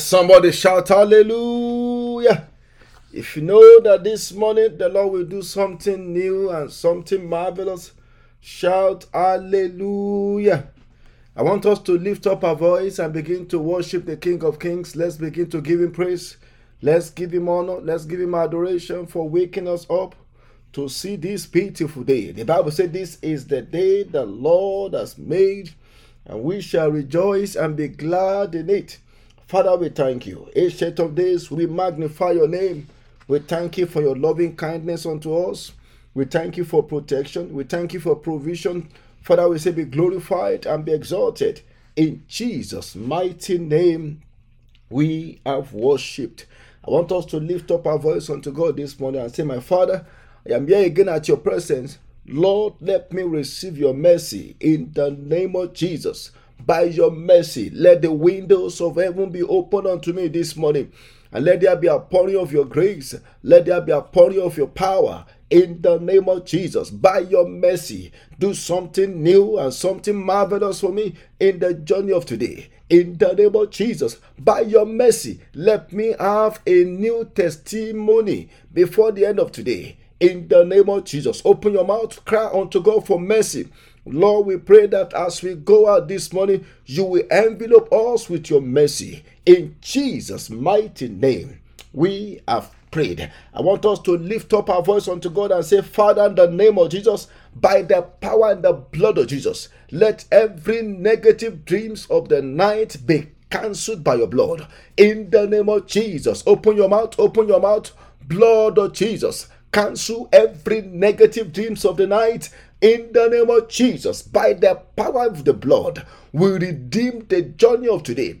Somebody shout hallelujah. If you know that this morning the Lord will do something new and something marvelous, shout hallelujah. I want us to lift up our voice and begin to worship the King of Kings. Let's begin to give him praise. Let's give him honor. Let's give him adoration for waking us up to see this beautiful day. The Bible said, This is the day the Lord has made, and we shall rejoice and be glad in it. Father, we thank you. Ancient of days, we magnify your name. We thank you for your loving kindness unto us. We thank you for protection. We thank you for provision. Father, we say, Be glorified and be exalted. In Jesus' mighty name, we have worshipped. I want us to lift up our voice unto God this morning and say, My Father, I am here again at your presence. Lord, let me receive your mercy in the name of Jesus. By your mercy, let the windows of heaven be opened unto me this morning. And let there be a pouring of your grace. Let there be a pouring of your power in the name of Jesus. By your mercy, do something new and something marvelous for me in the journey of today. In the name of Jesus, by your mercy, let me have a new testimony before the end of today. In the name of Jesus, open your mouth, cry unto God for mercy. Lord, we pray that as we go out this morning, you will envelop us with your mercy. In Jesus' mighty name, we have prayed. I want us to lift up our voice unto God and say, Father, in the name of Jesus, by the power and the blood of Jesus, let every negative dreams of the night be cancelled by your blood. In the name of Jesus, open your mouth, open your mouth, blood of Jesus. Cancel every negative dreams of the night in the name of Jesus. By the power of the blood, we redeem the journey of today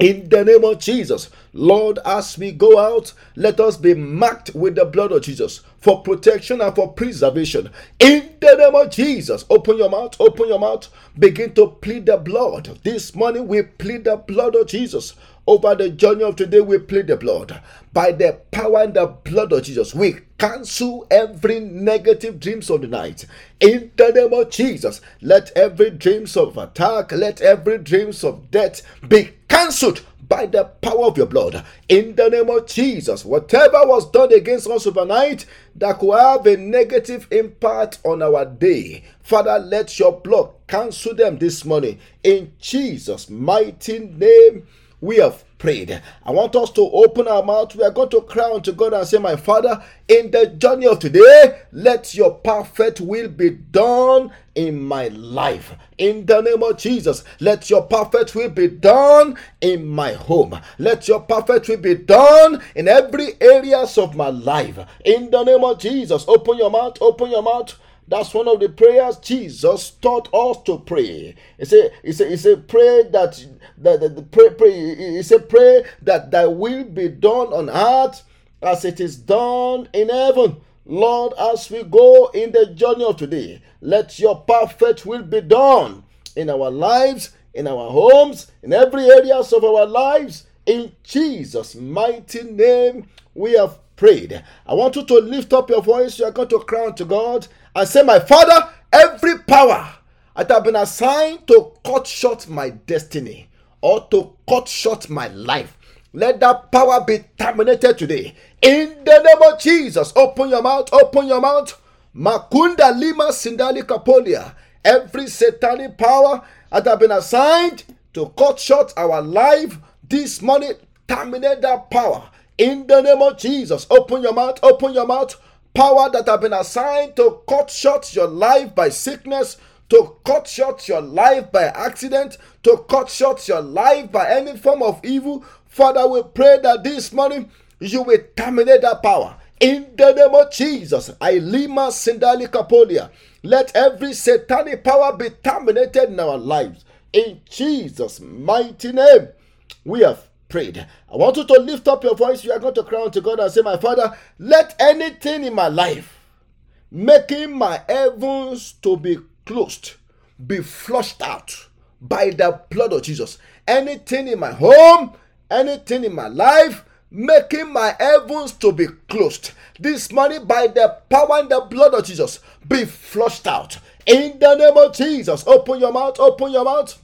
in the name of Jesus, Lord, as we go out, let us be marked with the blood of Jesus for protection and for preservation. In the name of Jesus, open your mouth, open your mouth, begin to plead the blood. This morning, we plead the blood of Jesus. Over the journey of today, we plead the blood. By the power and the blood of Jesus, we cancel every negative dreams of the night. In the name of Jesus, let every dreams of attack, let every dreams of death be cancelled by the power of your blood. In the name of Jesus, whatever was done against us overnight that could have a negative impact on our day, Father, let your blood cancel them this morning. In Jesus' mighty name, we have prayed. I want us to open our mouth. We are going to cry unto God and say, My Father, in the journey of today, let your perfect will be done in my life. In the name of Jesus, let your perfect will be done in my home. Let your perfect will be done in every areas of my life. In the name of Jesus, open your mouth, open your mouth. That's one of the prayers Jesus taught us to pray. He said, he said, he said, pray that, that, that the pray, pray, he said, pray that thy will be done on earth as it is done in heaven. Lord, as we go in the journey of today, let your perfect will be done in our lives, in our homes, in every areas of our lives. In Jesus' mighty name, we have prayed. I want you to lift up your voice. You are going to cry to God and say, My Father, every power that have been assigned to cut short my destiny or to cut short my life, let that power be terminated today. In the name of Jesus, open your mouth, open your mouth. Makunda Lima Sindali Kapolia. Every satanic power that have been assigned to cut short our life this morning, terminate that power. In the name of Jesus, open your mouth, open your mouth power that have been assigned to cut short your life by sickness, to cut short your life by accident, to cut short your life by any form of evil. Father, we pray that this morning you will terminate that power. In the name of Jesus, I lima sindali kapolia. Let every satanic power be terminated in our lives. In Jesus' mighty name, we have prayed. I want you to lift up your voice. You are going to cry unto God and say, My Father, let anything in my life making my heavens to be closed be flushed out by the blood of Jesus. Anything in my home, anything in my life, making my heavens to be closed. This morning, by the power and the blood of Jesus, be flushed out. In the name of Jesus, open your mouth, open your mouth.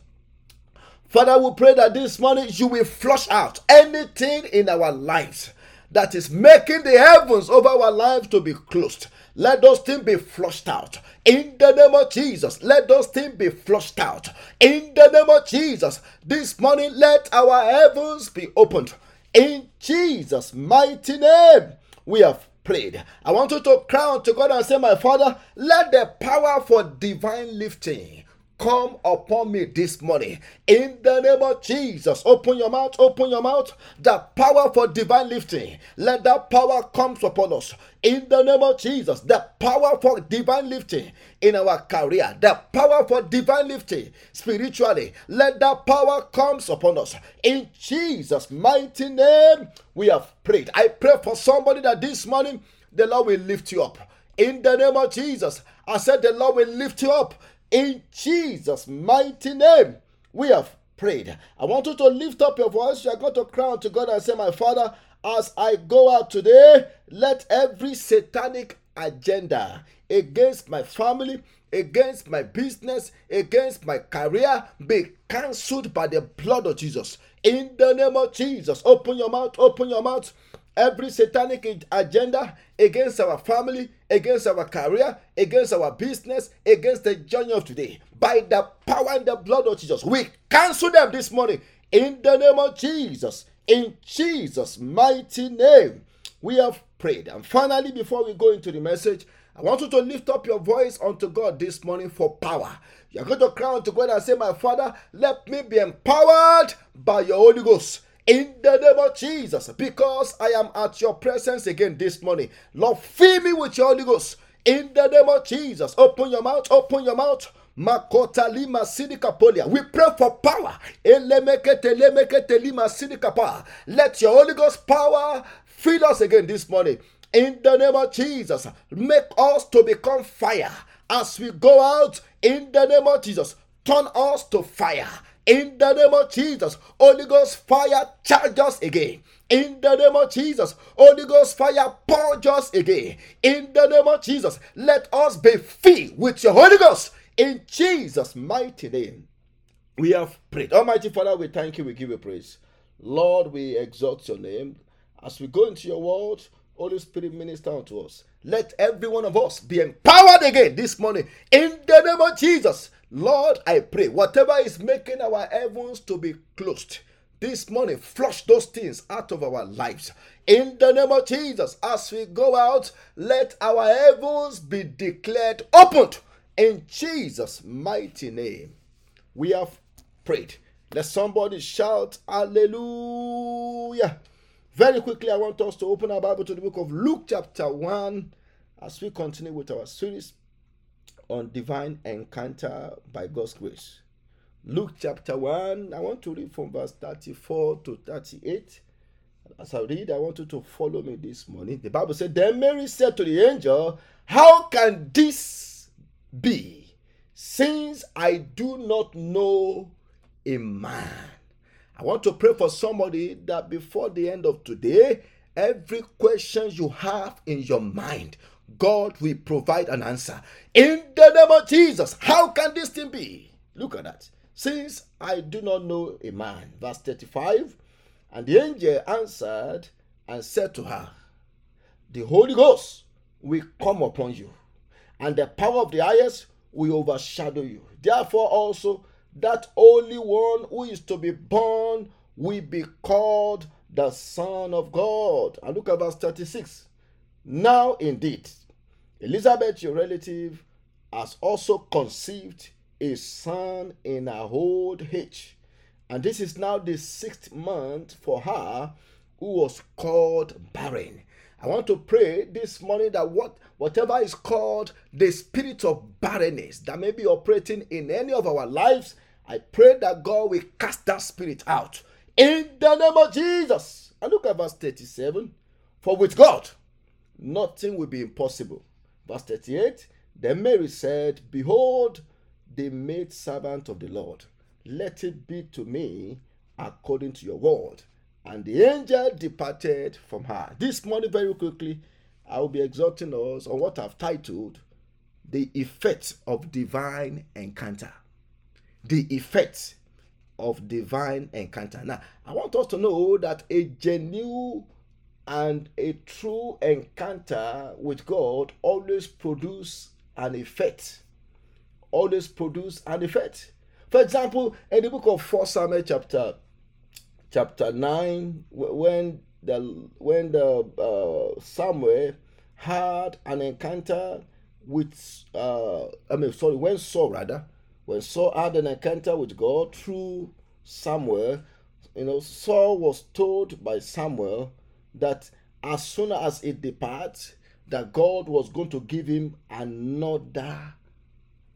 Father, we pray that this morning you will flush out anything in our lives that is making the heavens over our lives to be closed. Let those things be flushed out. In the name of Jesus, let those things be flushed out. In the name of Jesus, this morning let our heavens be opened. In Jesus' mighty name, we have prayed. I want you to cry out to God and say, My Father, let the power for divine lifting come upon me this morning in the name of Jesus. Open your mouth, open your mouth. The power for divine lifting, let that power come upon us in the name of Jesus. The power for divine lifting in our career, the power for divine lifting spiritually, let that power comes upon us in Jesus' mighty name. We have prayed. I pray for somebody that this morning the Lord will lift you up in the name of Jesus. I said the Lord will lift you up in Jesus' mighty name, we have prayed. I want you to lift up your voice. You are going to cry out to God and say, My Father, as I go out today, let every satanic agenda against my family, against my business, against my career be cancelled by the blood of Jesus. In the name of Jesus, open your mouth, open your mouth every satanic agenda against our family, against our career, against our business, against the journey of today. By the power and the blood of Jesus, we cancel them this morning in the name of Jesus. In Jesus' mighty name, we have prayed. And finally, before we go into the message, I want you to lift up your voice unto God this morning for power. You're going to cry unto God and say, My Father, let me be empowered by your Holy Ghost in the name of Jesus, because I am at your presence again this morning. Lord, fill me with your Holy Ghost. In the name of Jesus, open your mouth, open your mouth. Makota lima sidikapolia. We pray for power. Let your Holy Ghost power fill us again this morning. In the name of Jesus, make us to become fire as we go out. In the name of Jesus, turn us to fire in the name of Jesus, Holy Ghost fire charge us again. In the name of Jesus, Holy Ghost fire purge us again. In the name of Jesus, let us be filled with your Holy Ghost. In Jesus' mighty name, we have prayed. Almighty Father, we thank you, we give you praise. Lord, we exalt your name. As we go into your word, Holy Spirit, minister unto us. Let every one of us be empowered again this morning in the name of Jesus. Lord, I pray, whatever is making our heavens to be closed, this morning, flush those things out of our lives. In the name of Jesus, as we go out, let our heavens be declared opened. In Jesus' mighty name, we have prayed. Let somebody shout, Hallelujah. Very quickly, I want us to open our Bible to the book of Luke, chapter 1, as we continue with our series on divine encounter by God's grace. Luke chapter 1, I want to read from verse 34 to 38. As I read, I want you to follow me this morning. The Bible said, Then Mary said to the angel, How can this be, since I do not know a man? I want to pray for somebody that before the end of today, every question you have in your mind God will provide an answer. In the name of Jesus, how can this thing be? Look at that. Since I do not know a man. Verse 35 And the angel answered and said to her, The Holy Ghost will come upon you, and the power of the highest will overshadow you. Therefore, also, that only One who is to be born will be called the Son of God. And look at verse 36. Now, indeed, Elizabeth, your relative, has also conceived a son in her old age. And this is now the sixth month for her who was called barren. I want to pray this morning that what whatever is called the spirit of barrenness that may be operating in any of our lives, I pray that God will cast that spirit out in the name of Jesus. And look at verse 37. For with God, nothing will be impossible. Verse 38 Then Mary said, Behold, the maid servant of the Lord, let it be to me according to your word. And the angel departed from her. This morning, very quickly, I will be exhorting us on what I've titled The Effect of Divine Encounter. The effect of divine encounter. Now, I want us to know that a genuine and a true encounter with God always produce an effect. Always produce an effect. For example, in the book of First Samuel chapter chapter 9, when the when the uh, Samuel had an encounter with uh, I mean sorry, when Saul rather, when Saul had an encounter with God through Samuel, you know, Saul was told by Samuel that as soon as it departs, that God was going to give him another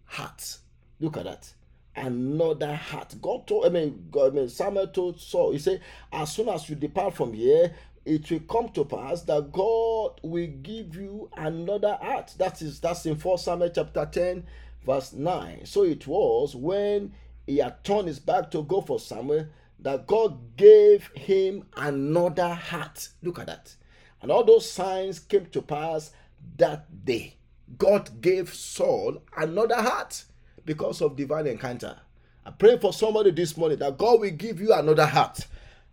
heart. Look at that. Another heart. God told, I mean, God, I mean, Samuel told Saul, he said, as soon as you depart from here, it will come to pass that God will give you another heart. That is that's in 4 Samuel chapter 10, verse 9. So it was when he had turned his back to go for Samuel that God gave him another heart. Look at that. And all those signs came to pass that day. God gave Saul another heart because of divine encounter. I pray for somebody this morning that God will give you another heart.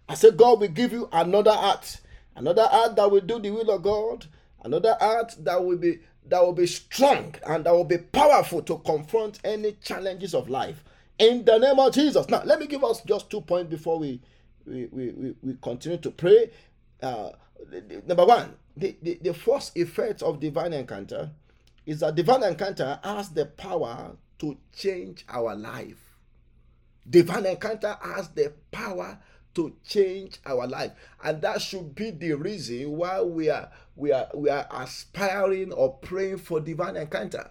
I say, God will give you another heart, another heart that will do the will of God, another heart that will be that will be strong and that will be powerful to confront any challenges of life. In the name of Jesus. Now, let me give us just two points before we we, we, we, continue to pray. Uh, number one, the, the, the first effect of divine encounter is that divine encounter has the power to change our life. Divine encounter has the power to change our life and that should be the reason why we are we are we are aspiring or praying for divine encounter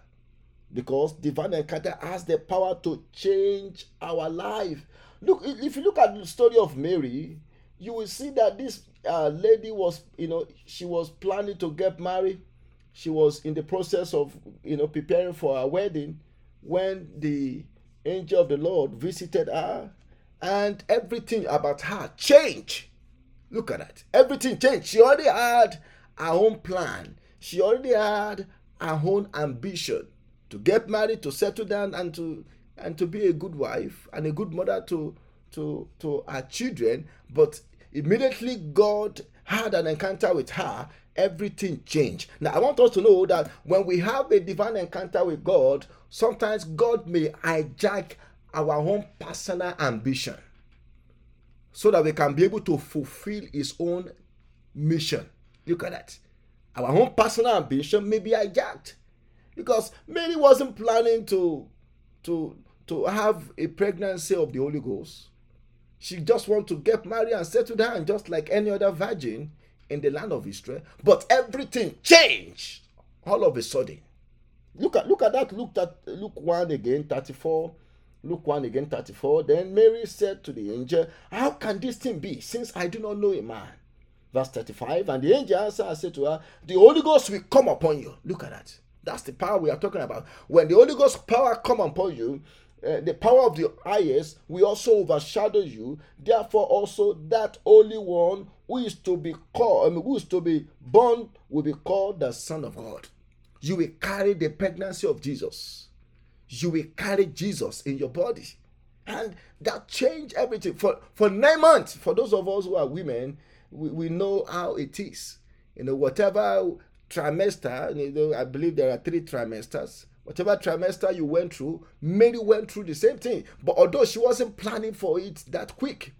because divine encounter has the power to change our life look if you look at the story of mary you will see that this uh, lady was you know she was planning to get married she was in the process of you know preparing for her wedding when the angel of the lord visited her and everything about her changed. Look at that. Everything changed. She already had her own plan. She already had her own ambition to get married, to settle down, and to and to be a good wife and a good mother to to to her children. But immediately God had an encounter with her, everything changed. Now I want us to know that when we have a divine encounter with God, sometimes God may hijack our own personal ambition so that we can be able to fulfill his own mission. Look at that. Our own personal ambition may be hijacked because Mary wasn't planning to to to have a pregnancy of the Holy Ghost. She just wanted to get married and settle down just like any other virgin in the land of Israel. But everything changed all of a sudden. Look at look at that. Look at Luke 1 again, 34 Luke 1 again 34. Then Mary said to the angel, How can this thing be, since I do not know a man? Verse 35. And the angel answered and said to her, The Holy Ghost will come upon you. Look at that. That's the power we are talking about. When the Holy Ghost power come upon you, uh, the power of the highest will also overshadow you. Therefore, also that Holy One who is to be called, I mean, who is to be born, will be called the Son of God. You will carry the pregnancy of Jesus you will carry Jesus in your body. And that changed everything. For for nine months, for those of us who are women, we, we know how it is. You know, whatever trimester, you know, I believe there are three trimesters. Whatever trimester you went through, many went through the same thing. But although she wasn't planning for it that quick,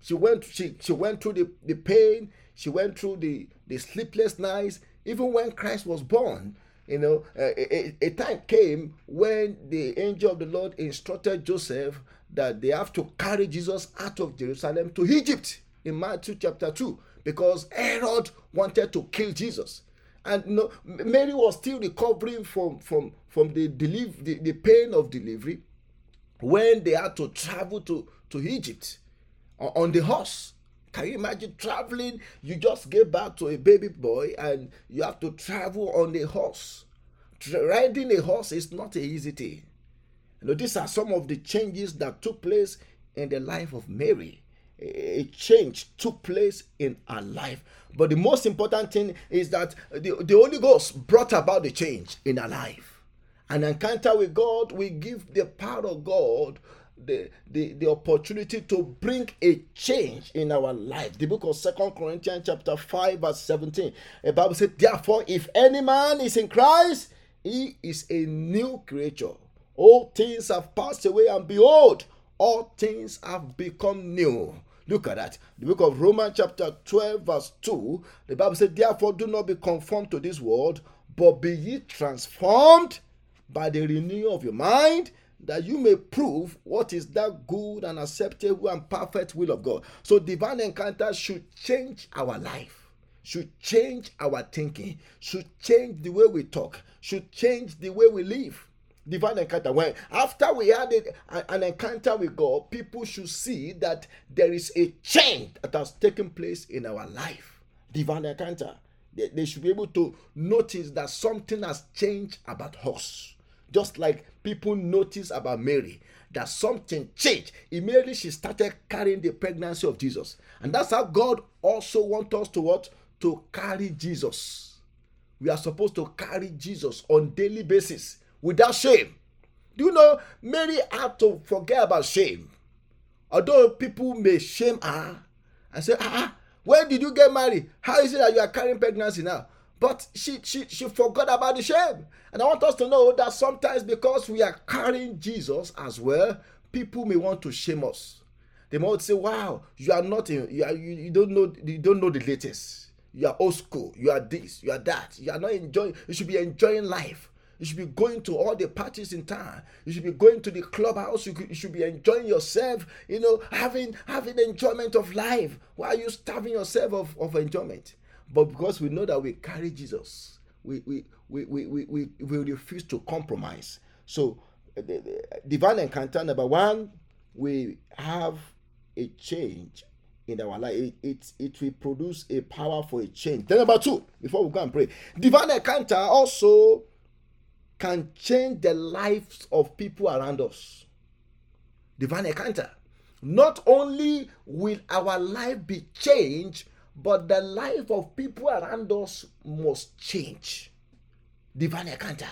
she went she she went through the, the pain, she went through the, the sleepless nights, even when Christ was born you know, a, a, a, time came when the angel of the Lord instructed Joseph that they have to carry Jesus out of Jerusalem to Egypt in Matthew chapter 2 because Herod wanted to kill Jesus. And Mary was still recovering from, from, from the, the, the pain of delivery when they had to travel to, to Egypt on the horse. Can you imagine traveling? You just get back to a baby boy and you have to travel on a horse. Riding a horse is not an easy thing. You know, these are some of the changes that took place in the life of Mary. A change took place in her life. But the most important thing is that the, the Holy Ghost brought about the change in her life. An encounter with God will give the power of God the, the, the opportunity to bring a change in our life. The book of Second Corinthians chapter 5 verse 17. The Bible said, Therefore, if any man is in Christ, he is a new creature. All things have passed away, and behold, all things have become new. Look at that. The book of Romans, chapter 12, verse 2. The Bible said, Therefore, do not be conformed to this world, but be ye transformed by the renewal of your mind, that you may prove what is that good and acceptable and perfect will of God. So, divine encounter should change our life, should change our thinking, should change the way we talk, should change the way we live divine encounter. When after we had it, an encounter with god people should see that there is a change that has taken place in our life. Divine encounter. They, they should be able to notice that something has changed about us. Just like people notice about mary that something changed. Immediately she started carrying the pregnancy of jesus. And that's how god also wants us to what? To carry jesus. We are supposed to carry jesus on daily basis without shame. Do you know Mary had to forget about shame? Although people may shame her and say, ah, when did you get married? How is it that you are carrying pregnancy now? But she, she, she forgot about the shame. And I want us to know that sometimes because we are carrying Jesus as well, people may want to shame us. They might say, wow, you are not in, you, are, you, you don't know you don't know the latest. You are old school, you are this, you are that. You are not enjoying, you should be enjoying life. You should be going to all the parties in town. You should be going to the clubhouse. You, you should be enjoying yourself, you know, having having enjoyment of life. Why are you starving yourself of, of enjoyment? But because we know that we carry Jesus, we we we we, we, we, we refuse to compromise. So uh, the, the divine encounter number one, we have a change in our life. It, it, it will produce a power for a change. Then number two, before we go and pray, divine encounter also can change the lives of people around us. Divine encounter. Not only will our life be changed, but the life of people around us must change. Divine encounter.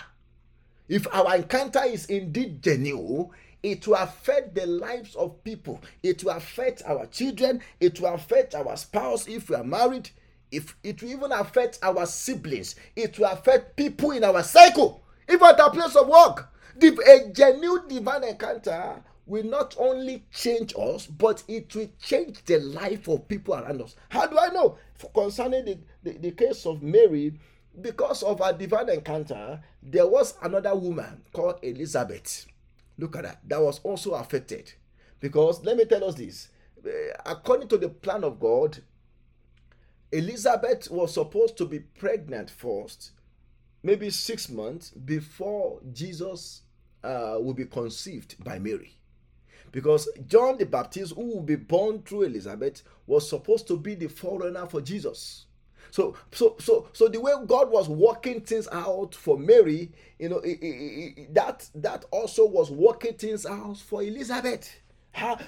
If our encounter is indeed genuine, it will affect the lives of people. It will affect our children. It will affect our spouse if we are married. If it will even affect our siblings. It will affect people in our cycle. Even at our place of work, a genuine divine encounter will not only change us, but it will change the life of people around us. How do I know? For concerning the, the, the case of Mary, because of her divine encounter, there was another woman called Elizabeth. Look at that. That was also affected. Because let me tell us this eh, according to the plan of God, Elizabeth was supposed to be pregnant first maybe six months before Jesus uh, will be conceived by Mary. Because John the Baptist, who will be born through Elizabeth, was supposed to be the forerunner for Jesus. So, so, so, so the way God was working things out for Mary, you know, that that also was working things out for Elizabeth.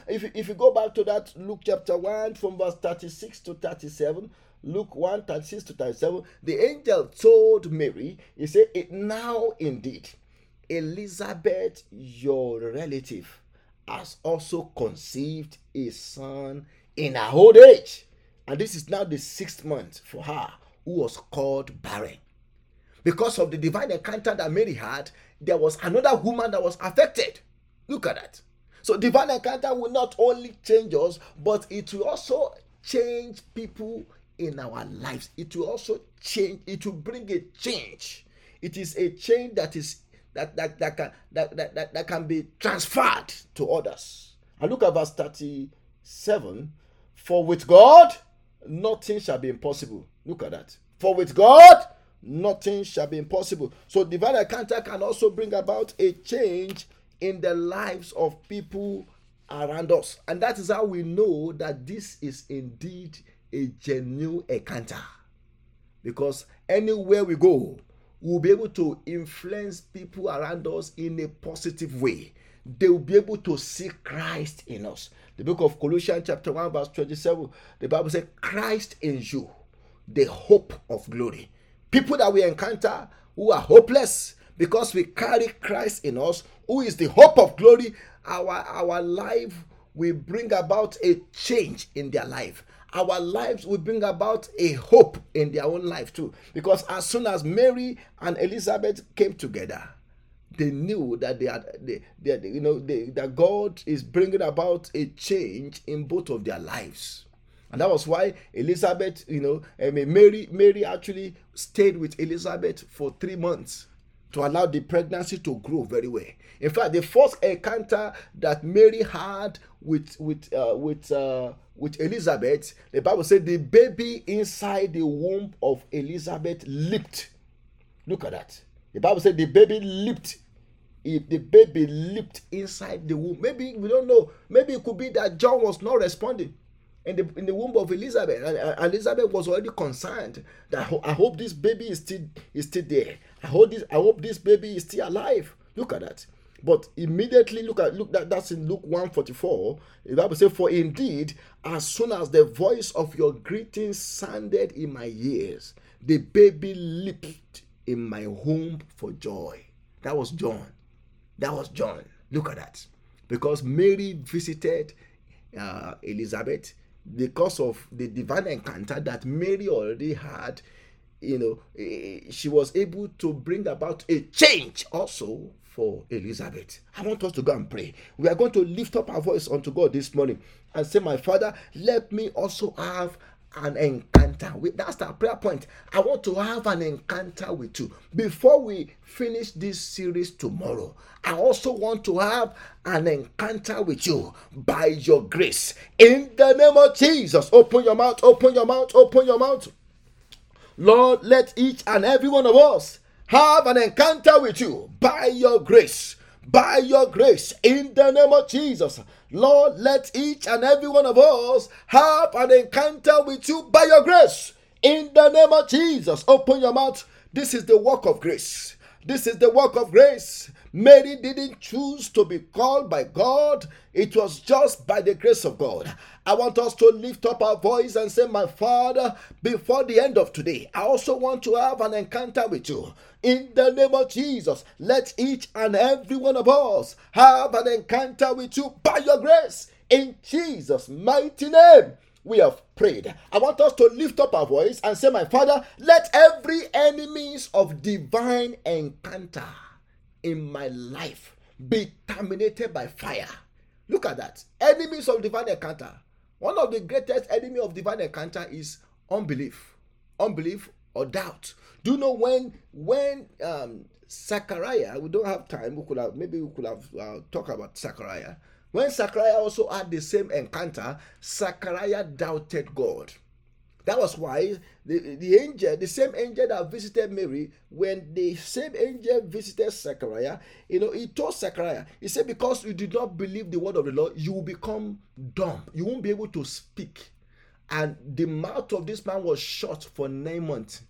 If, if you go back to that Luke chapter 1 from verse 36 to 37, Luke 1 36 to 37, the angel told Mary, He said, It now indeed, Elizabeth, your relative, has also conceived a son in her old age. And this is now the sixth month for her, who was called barren. Because of the divine encounter that Mary had, there was another woman that was affected. Look at that. So, divine encounter will not only change us, but it will also change people in our lives. It will also change, it will bring a change. It is a change that is that that, that can that, that, that, that can be transferred to others. And look at verse 37. For with God nothing shall be impossible. Look at that. For with God nothing shall be impossible. So divine encounter can also bring about a change in the lives of people around us. And that is how we know that this is indeed a genuine encounter. Because anywhere we go, we'll be able to influence people around us in a positive way. They will be able to see Christ in us. The book of Colossians, chapter 1, verse 27, the Bible says, Christ in you, the hope of glory. People that we encounter who are hopeless because we carry Christ in us, who is the hope of glory, our our life will bring about a change in their life our lives will bring about a hope in their own life too. Because as soon as Mary and Elizabeth came together, they knew that they had, they, they, you know, they, that God is bringing about a change in both of their lives. And that was why Elizabeth, you know, I mean, Mary, Mary actually stayed with Elizabeth for three months to allow the pregnancy to grow very well. In fact, the first encounter that Mary had with with uh, with uh, with Elizabeth, the Bible said the baby inside the womb of Elizabeth leaped. Look at that. The Bible said the baby leaped. If the baby leaped inside the womb, maybe we don't know. Maybe it could be that John was not responding in the in the womb of Elizabeth, and, Elizabeth was already concerned that I hope this baby is still is still there. I hope this I hope this baby is still alive. Look at that. But immediately look at look that that's in Luke 144. The Bible says, For indeed, as soon as the voice of your greeting sounded in my ears, the baby leaped in my womb for joy. That was John. That was John. Look at that. Because Mary visited uh, Elizabeth because of the divine encounter that Mary already had you know, eh, she was able to bring about a change also for Elizabeth. I want us to go and pray. We are going to lift up our voice unto God this morning and say, My Father, let me also have an encounter. With that's our prayer point. I want to have an encounter with you. Before we finish this series tomorrow, I also want to have an encounter with you by your grace. In the name of Jesus, open your mouth, open your mouth, open your mouth. Lord, let each and every one of us have an encounter with you by your grace. By your grace, in the name of Jesus, Lord, let each and every one of us have an encounter with you by your grace. In the name of Jesus, open your mouth. This is the work of grace. This is the work of grace. Mary didn't choose to be called by God, it was just by the grace of God. I want us to lift up our voice and say, My Father, before the end of today, I also want to have an encounter with you. In the name of Jesus, let each and every one of us have an encounter with you by your grace. In Jesus' mighty name we have prayed. I want us to lift up our voice and say, My Father, let every enemies of divine encounter in my life be terminated by fire. Look at that. Enemies of divine encounter. One of the greatest enemy of divine encounter is unbelief. Unbelief or doubt. Do you know when when um Zachariah, we don't have time, we could have maybe we could have uh, talk about Zachariah. When Zachariah also had the same encounter, Zachariah doubted God. That was why the, the angel, the same angel that visited Mary, when the same angel visited Zechariah, you know, he told Zechariah, he said, Because you did not believe the word of the Lord, you will become dumb. You won't be able to speak. And the mouth of this man was shut for nine months.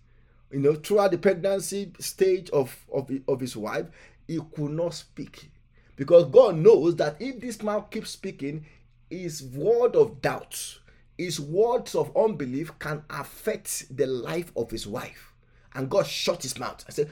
You know, throughout the pregnancy stage of, of, of his wife, he could not speak. Because God knows that if this man keeps speaking, his word of doubt his words of unbelief can affect the life of his wife. And God shut his mouth. I said,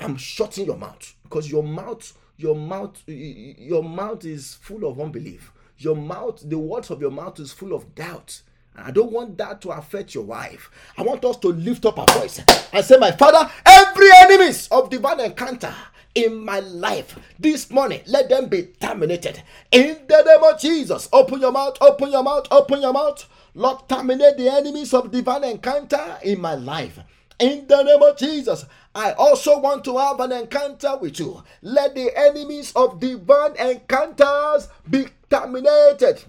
I'm shutting your mouth because your mouth, your mouth, your mouth is full of unbelief. Your mouth, the words of your mouth is full of doubt. And I don't want that to affect your wife. I want us to lift up our voice and say, My Father, every enemies of divine encounter in my life this morning, let them be terminated. In the name of Jesus, open your mouth, open your mouth, open your mouth. Lord, terminate the enemies of divine encounter in my life. In the name of Jesus, I also want to have an encounter with you. Let the enemies of divine encounters be terminated.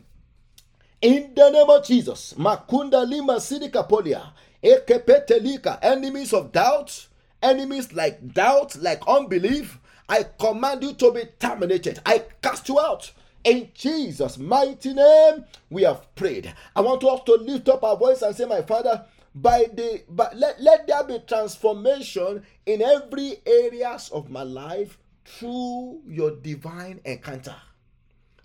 In the name of Jesus, Makunda Lima Sidikapolia, Ekepetelika, enemies of doubt, enemies like doubt, like unbelief, I command you to be terminated. I cast you out. In Jesus' mighty name, we have prayed. I want us to lift up our voice and say, My Father, by the let, let there be transformation in every areas of my life through your divine encounter.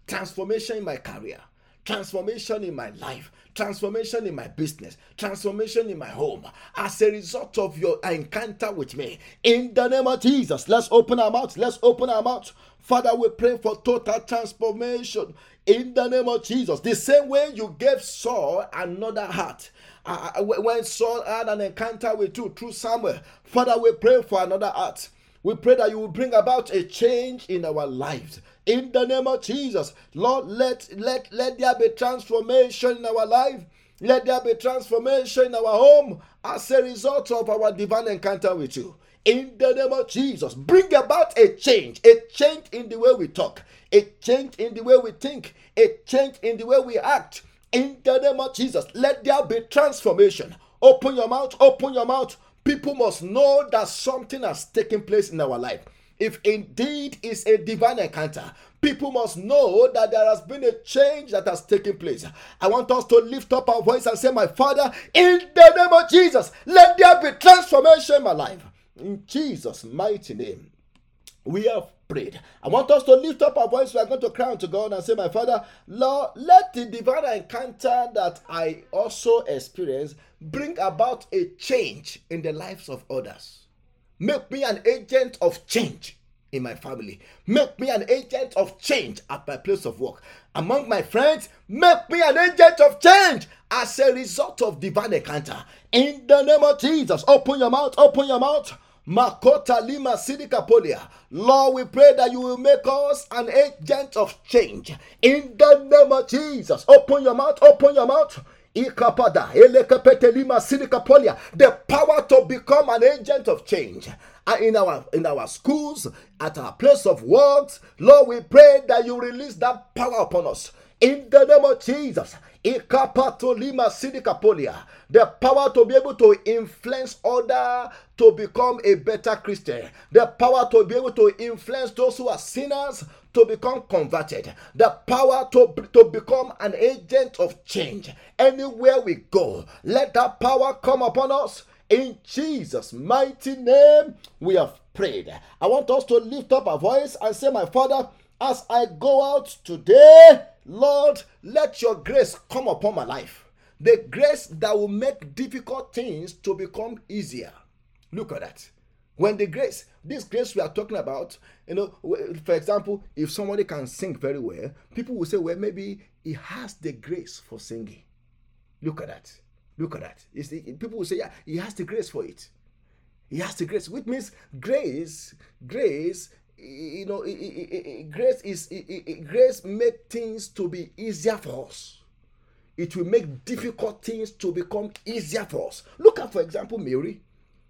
Transformation in my career, transformation in my life, transformation in my business, transformation in my home as a result of your encounter with me. In the name of Jesus, let's open our mouths. Let's open our mouths. Father, we pray for total transformation in the name of Jesus. The same way you gave Saul another heart. Uh, uh when Saul had an encounter with you through Samuel, Father, we pray for another heart. We pray that you will bring about a change in our lives. In the name of Jesus, Lord, let, let, let there be transformation in our life. Let there be transformation in our home as a result of our divine encounter with you. In the name of Jesus, bring about a change, a change in the way we talk, a change in the way we think, a change in the way we act. In the name of Jesus, let there be transformation. Open your mouth, open your mouth. People must know that something has taken place in our life. If indeed is a divine encounter, people must know that there has been a change that has taken place. I want us to lift up our voice and say, My Father, in the name of Jesus, let there be transformation in my life. In Jesus' mighty name, we have prayed. I want us to lift up our voice. We are going to cry to God and say, My Father, Lord, let the divine encounter that I also experience bring about a change in the lives of others. Make me an agent of change in my family. Make me an agent of change at my place of work. Among my friends, make me an agent of change as a result of divine encounter. In the name of Jesus, open your mouth, open your mouth. Makota Lima Sidikapolia. Lord, we pray that you will make us an agent of change. In the name of Jesus, open your mouth, open your mouth. The power to become an agent of change uh, in our in our schools, at our place of work. Lord, we pray that you release that power upon us in the name of Jesus. The power to be able to influence other to become a better Christian. The power to be able to influence those who are sinners to become converted, the power to, to become an agent of change. Anywhere we go, let that power come upon us. In Jesus' mighty name, we have prayed. I want us to lift up our voice and say, My Father, as I go out today, Lord, let your grace come upon my life. The grace that will make difficult things to become easier. Look at that. When the grace, this grace we are talking about, you know, for example, if somebody can sing very well, people will say, well, maybe he has the grace for singing. Look at that. Look at that. People will say, yeah, he has the grace for it. He has the grace, which means grace, grace, you know, grace is grace make things to be easier for us. It will make difficult things to become easier for us. Look at, for example, Mary.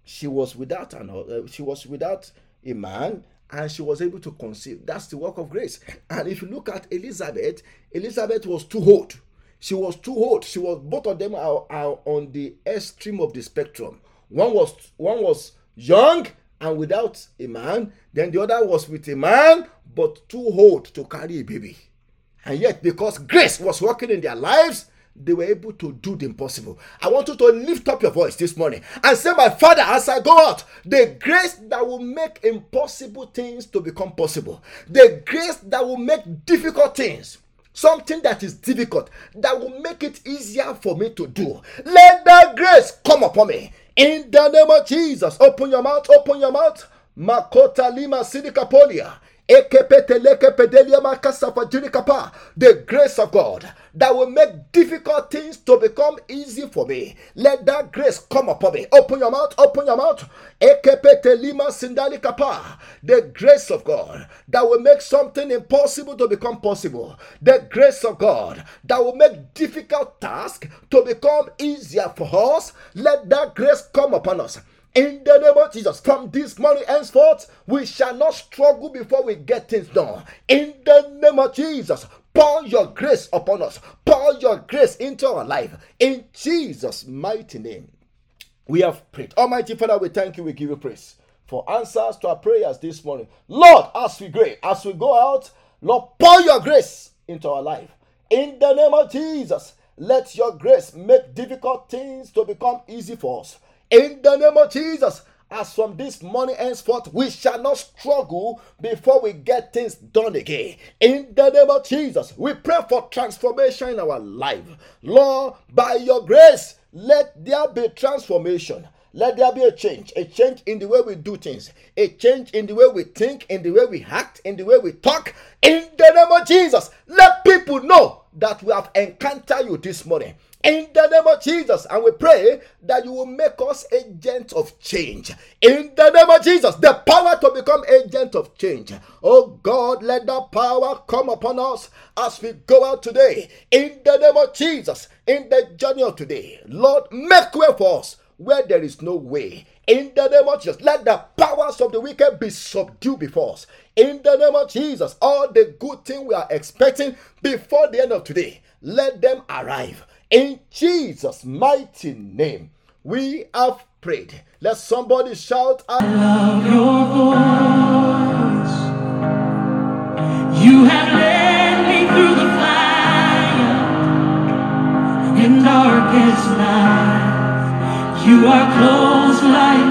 She was without an uh, she was without a man and she was able to conceive. That's the work of grace. And if you look at elizabeth elizabeth was too old. She was too old. She was both of them are, are on the extreme of the spectrum. One was one was young and without a man then the other was with a man but too old to carry a baby and yet because grace was working in their lives they were able to do the impossible. I want you to lift up your voice this morning and say, My Father, as I go out, the grace that will make impossible things to become possible, the grace that will make difficult things something that is difficult that will make it easier for me to do. Let that grace come upon me in the name of Jesus. Open your mouth, open your mouth. Makota lima sidikapolia. The grace of God that will make difficult things to become easy for me. Let that grace come upon me. Open your mouth, open your mouth. The grace of God that will make something impossible to become possible. The grace of God that will make difficult tasks to become easier for us. Let that grace come upon us. In the name of Jesus, from this morning henceforth, we shall not struggle before we get things done. In the name of Jesus, pour your grace upon us, pour your grace into our life. In Jesus' mighty name, we have prayed. Almighty Father, we thank you, we give you praise for answers to our prayers this morning. Lord, as we go, as we go out, Lord, pour your grace into our life. In the name of Jesus, let your grace make difficult things to become easy for us. In the name of Jesus, as from this morning henceforth, we shall not struggle before we get things done again. In the name of Jesus, we pray for transformation in our life. Lord, by your grace, let there be transformation. Let there be a change, a change in the way we do things, a change in the way we think, in the way we act, in the way we talk. In the name of Jesus, let people know that we have encountered you this morning in the name of Jesus. And we pray that you will make us agents of change in the name of Jesus. The power to become agents of change. Oh God, let that power come upon us as we go out today in the name of Jesus. In the journey of today, Lord, make way for us where there is no way. In the name of Jesus, let the powers of the wicked be subdued before us. In the name of Jesus, all the good things we are expecting before the end of today, let them arrive. In Jesus' mighty name, we have prayed. Let somebody shout, I love your voice. You have led me through the fire in darkest night. You are close like